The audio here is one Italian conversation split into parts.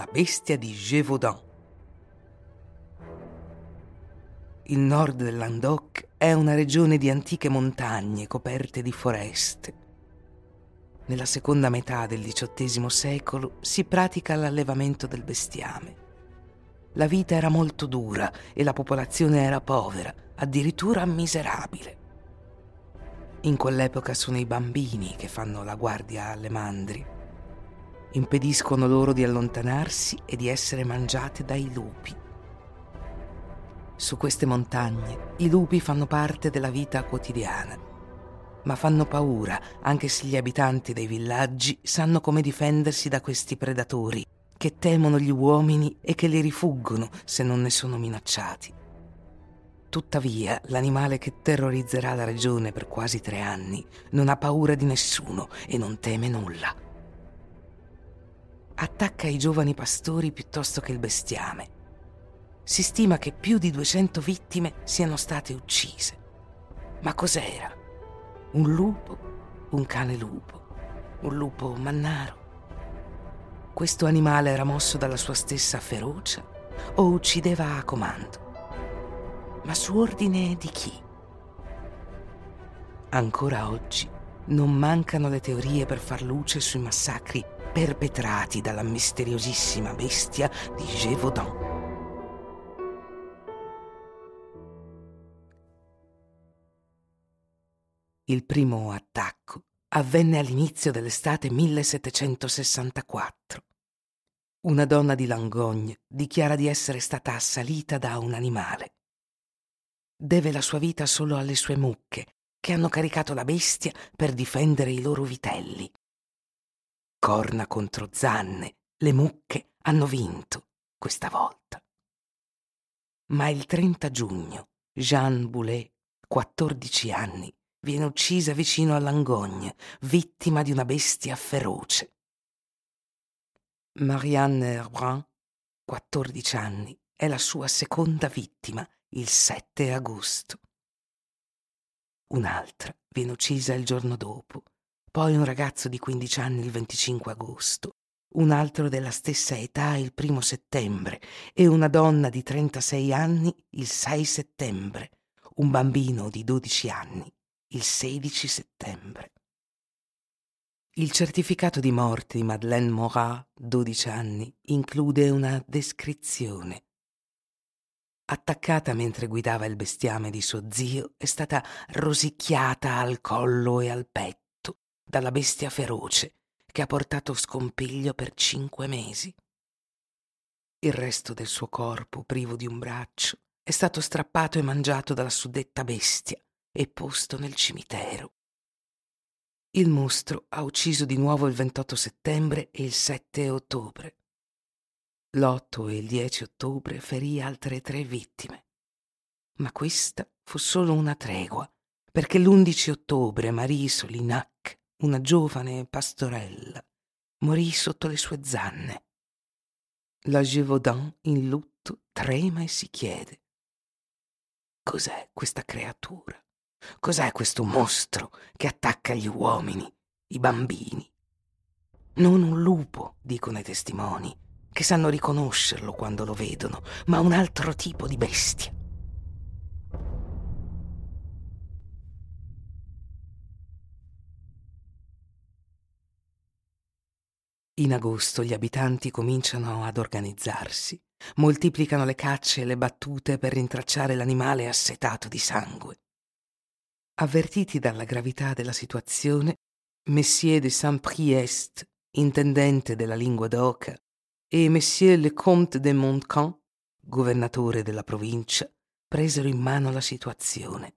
La bestia di Gévaudan. Il nord del Languedoc è una regione di antiche montagne coperte di foreste. Nella seconda metà del XVIII secolo si pratica l'allevamento del bestiame. La vita era molto dura e la popolazione era povera, addirittura miserabile. In quell'epoca sono i bambini che fanno la guardia alle mandri impediscono loro di allontanarsi e di essere mangiate dai lupi. Su queste montagne i lupi fanno parte della vita quotidiana, ma fanno paura anche se gli abitanti dei villaggi sanno come difendersi da questi predatori che temono gli uomini e che li rifuggono se non ne sono minacciati. Tuttavia, l'animale che terrorizzerà la regione per quasi tre anni non ha paura di nessuno e non teme nulla attacca i giovani pastori piuttosto che il bestiame. Si stima che più di 200 vittime siano state uccise. Ma cos'era? Un lupo? Un cane lupo? Un lupo mannaro? Questo animale era mosso dalla sua stessa ferocia o uccideva a comando? Ma su ordine di chi? Ancora oggi non mancano le teorie per far luce sui massacri perpetrati dalla misteriosissima bestia di Gévaudan. Il primo attacco avvenne all'inizio dell'estate 1764. Una donna di Langogne dichiara di essere stata assalita da un animale. Deve la sua vita solo alle sue mucche, che hanno caricato la bestia per difendere i loro vitelli. Corna contro zanne, le mucche hanno vinto questa volta. Ma il 30 giugno Jeanne Boulet, 14 anni, viene uccisa vicino a Langogne, vittima di una bestia feroce. Marianne Herbrun, 14 anni, è la sua seconda vittima il 7 agosto. Un'altra viene uccisa il giorno dopo, poi un ragazzo di 15 anni il 25 agosto, un altro della stessa età il primo settembre e una donna di 36 anni il 6 settembre, un bambino di 12 anni il 16 settembre. Il certificato di morte di Madeleine Morat, 12 anni, include una descrizione. Attaccata mentre guidava il bestiame di suo zio, è stata rosicchiata al collo e al petto dalla bestia feroce che ha portato scompiglio per cinque mesi. Il resto del suo corpo, privo di un braccio, è stato strappato e mangiato dalla suddetta bestia e posto nel cimitero. Il mostro ha ucciso di nuovo il 28 settembre e il 7 ottobre. L'8 e il 10 ottobre ferì altre tre vittime. Ma questa fu solo una tregua, perché l'11 ottobre Marie Solinac una giovane pastorella, morì sotto le sue zanne. La Gévaudan, in lutto, trema e si chiede. Cos'è questa creatura? Cos'è questo mostro che attacca gli uomini, i bambini? Non un lupo, dicono i testimoni, che sanno riconoscerlo quando lo vedono, ma un altro tipo di bestia. In agosto gli abitanti cominciano ad organizzarsi, moltiplicano le cacce e le battute per rintracciare l'animale assetato di sangue. Avvertiti dalla gravità della situazione, Messier de Saint-Priest, intendente della lingua d'Oca, e Monsieur le Comte de Montcalm, governatore della provincia, presero in mano la situazione.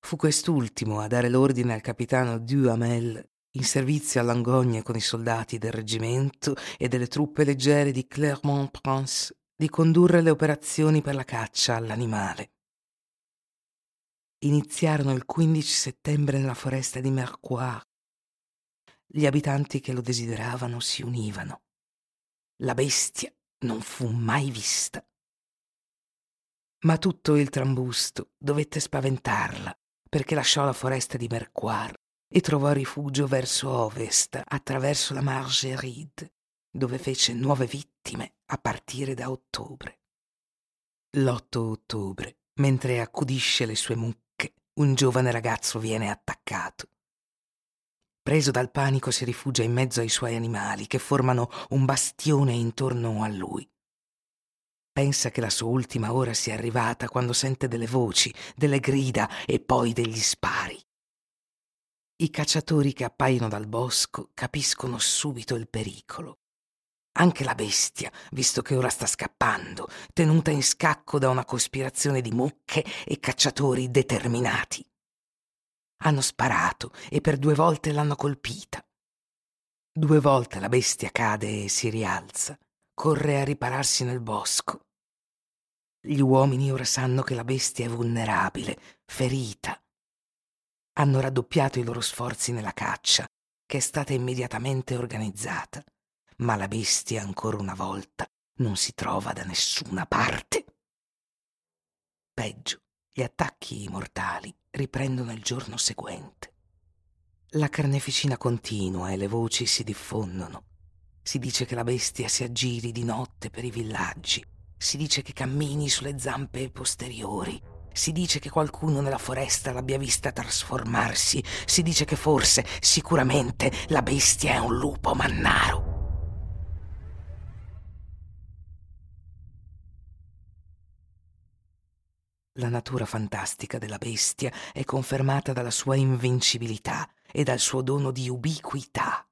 Fu quest'ultimo a dare l'ordine al capitano Duhamel, in servizio a Langogne con i soldati del reggimento e delle truppe leggere di Clermont-Prince, di condurre le operazioni per la caccia all'animale. Iniziarono il 15 settembre nella foresta di Mercoire. Gli abitanti che lo desideravano si univano. La bestia non fu mai vista. Ma tutto il trambusto dovette spaventarla perché lasciò la foresta di Mercoire e trovò rifugio verso ovest attraverso la Margeride, dove fece nuove vittime a partire da ottobre. L'8 ottobre, mentre accudisce le sue mucche, un giovane ragazzo viene attaccato. Preso dal panico si rifugia in mezzo ai suoi animali che formano un bastione intorno a lui. Pensa che la sua ultima ora sia arrivata quando sente delle voci, delle grida e poi degli spari. I cacciatori che appaiono dal bosco capiscono subito il pericolo. Anche la bestia, visto che ora sta scappando, tenuta in scacco da una cospirazione di mucche e cacciatori determinati. Hanno sparato e per due volte l'hanno colpita. Due volte la bestia cade e si rialza, corre a ripararsi nel bosco gli uomini ora sanno che la bestia è vulnerabile, ferita. Hanno raddoppiato i loro sforzi nella caccia, che è stata immediatamente organizzata, ma la bestia ancora una volta non si trova da nessuna parte. Peggio, gli attacchi mortali riprendono il giorno seguente. La carneficina continua e le voci si diffondono. Si dice che la bestia si aggiri di notte per i villaggi si dice che cammini sulle zampe posteriori. Si dice che qualcuno nella foresta l'abbia vista trasformarsi. Si dice che forse, sicuramente, la bestia è un lupo mannaro. La natura fantastica della bestia è confermata dalla sua invincibilità e dal suo dono di ubiquità.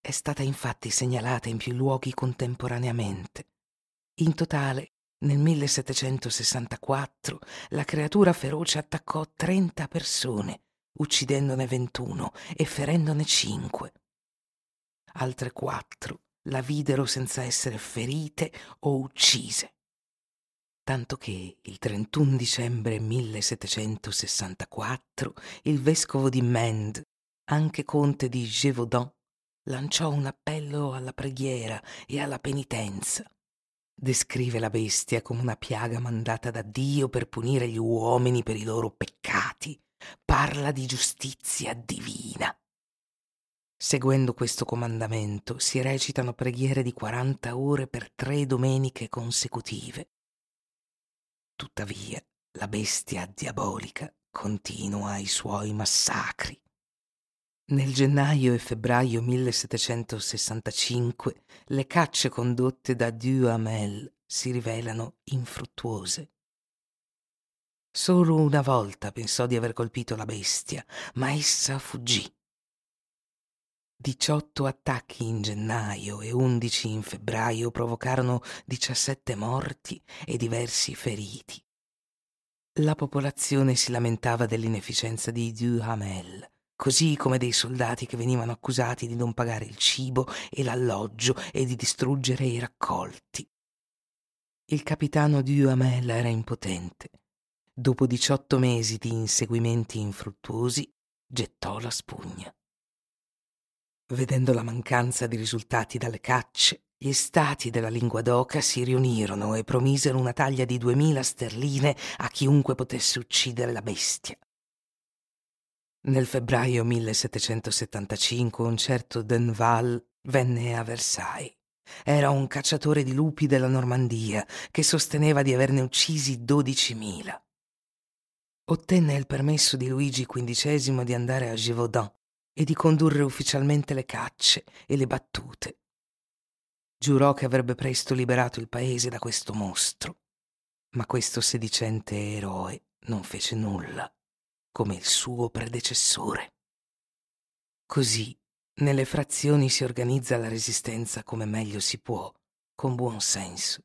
È stata infatti segnalata in più luoghi contemporaneamente. In totale, nel 1764, la creatura feroce attaccò 30 persone, uccidendone 21 e ferendone 5. Altre quattro la videro senza essere ferite o uccise. Tanto che il 31 dicembre 1764 il vescovo di Mende, anche conte di Gévaudan, lanciò un appello alla preghiera e alla penitenza Descrive la bestia come una piaga mandata da Dio per punire gli uomini per i loro peccati. Parla di giustizia divina. Seguendo questo comandamento si recitano preghiere di 40 ore per tre domeniche consecutive. Tuttavia, la bestia diabolica continua i suoi massacri. Nel gennaio e febbraio 1765 le cacce condotte da Duhamel si rivelano infruttuose. Solo una volta pensò di aver colpito la bestia, ma essa fuggì. 18 attacchi in gennaio e 11 in febbraio provocarono 17 morti e diversi feriti. La popolazione si lamentava dell'inefficienza di Duhamel così come dei soldati che venivano accusati di non pagare il cibo e l'alloggio e di distruggere i raccolti. Il capitano Duhamel era impotente. Dopo diciotto mesi di inseguimenti infruttuosi, gettò la spugna. Vedendo la mancanza di risultati dalle cacce, gli stati della lingua d'oca si riunirono e promisero una taglia di duemila sterline a chiunque potesse uccidere la bestia. Nel febbraio 1775 un certo Denval venne a Versailles. Era un cacciatore di lupi della Normandia che sosteneva di averne uccisi 12.000. Ottenne il permesso di Luigi XV di andare a Gévaudan e di condurre ufficialmente le cacce e le battute. Giurò che avrebbe presto liberato il paese da questo mostro, ma questo sedicente eroe non fece nulla come il suo predecessore. Così, nelle frazioni si organizza la resistenza come meglio si può, con buon senso.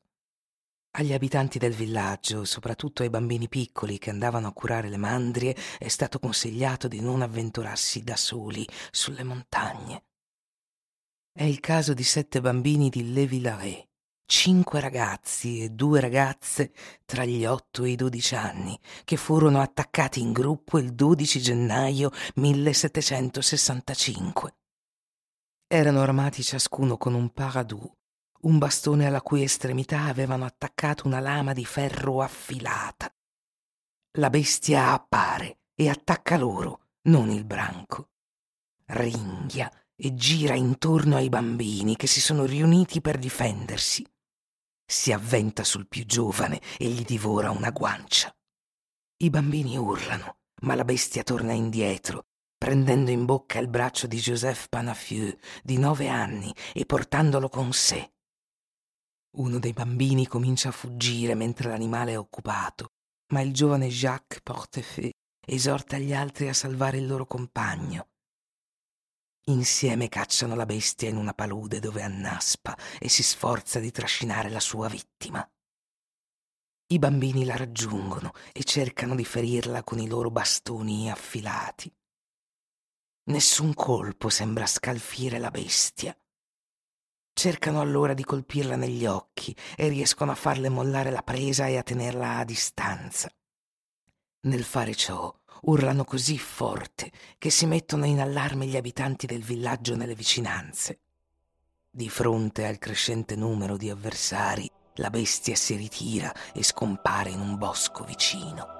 Agli abitanti del villaggio, soprattutto ai bambini piccoli che andavano a curare le mandrie, è stato consigliato di non avventurarsi da soli sulle montagne. È il caso di sette bambini di Le Villaret, cinque ragazzi e due ragazze tra gli otto e i dodici anni, che furono attaccati in gruppo il 12 gennaio 1765. Erano armati ciascuno con un paradou un bastone alla cui estremità avevano attaccato una lama di ferro affilata. La bestia appare e attacca loro, non il branco. Ringhia e gira intorno ai bambini che si sono riuniti per difendersi. Si avventa sul più giovane e gli divora una guancia. I bambini urlano, ma la bestia torna indietro, prendendo in bocca il braccio di Joseph Panafieux, di nove anni, e portandolo con sé. Uno dei bambini comincia a fuggire mentre l'animale è occupato, ma il giovane Jacques Portefeu esorta gli altri a salvare il loro compagno. Insieme cacciano la bestia in una palude dove annaspa e si sforza di trascinare la sua vittima. I bambini la raggiungono e cercano di ferirla con i loro bastoni affilati. Nessun colpo sembra scalfire la bestia. Cercano allora di colpirla negli occhi e riescono a farle mollare la presa e a tenerla a distanza. Nel fare ciò urlano così forte che si mettono in allarme gli abitanti del villaggio nelle vicinanze. Di fronte al crescente numero di avversari, la bestia si ritira e scompare in un bosco vicino.